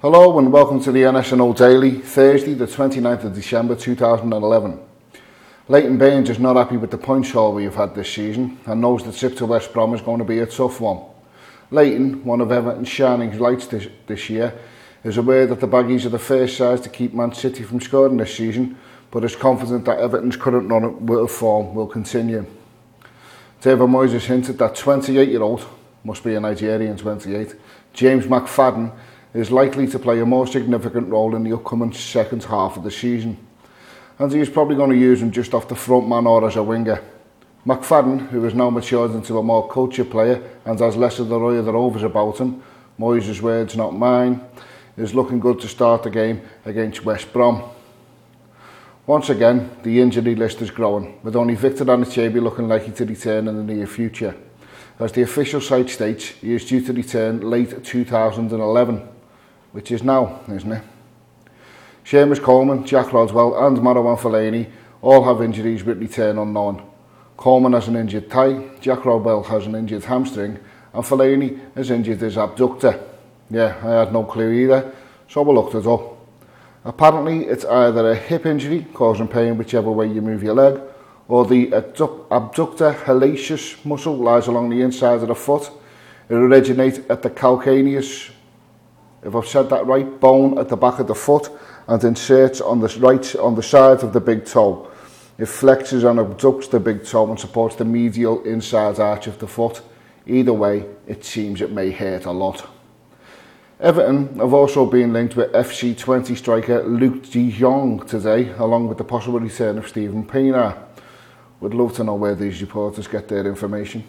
Hello and welcome to the NSNO Daily, Thursday the 29th of December 2011. Leighton Baines is not happy with the points haul we have had this season and knows the trip to West Brom is going to be a tough one. Leighton, one of Everton's shining lights this, this year, is aware that the Baggies are the first size to keep Man City from scoring this season, but is confident that Everton's current run of form will continue. David Moyes has hinted that 28-year-old, must be a Nigerian 28, James McFadden is likely to play a more significant role in the upcoming second half of the season. And he's probably going to use him just off the front man or as a winger. McFadden, who has now matured into a more cultured player and has less of the Roy of the Rovers about him, Moyes' words not mine, is looking good to start the game against West Brom. Once again, the injury list is growing, with only Victor Anichebe looking likely to return in the near future. As the official site states, he is due to return late 2011 which is now, isn't it? Seamus Coleman, Jack Rodwell and Marouane Fellaini all have injuries with return unknown. Coleman has an injured thigh, Jack Rodwell has an injured hamstring and Fellaini has injured his abductor. Yeah, I had no clue either, so we looked it up. Apparently it's either a hip injury causing pain whichever way you move your leg or the abductor hallucis muscle lies along the inside of the foot. It originates at the calcaneus if I've said that right, bone at the back of the foot and inserts on the right on the side of the big toe. It flexes and abducts the big toe and supports the medial inside arch of the foot. Either way, it seems it may hurt a lot. Everton have also been linked with FC Twente striker Luuk de Jong today, along with the possible return of Steven Pienaar. Would love to know where these reporters get their information.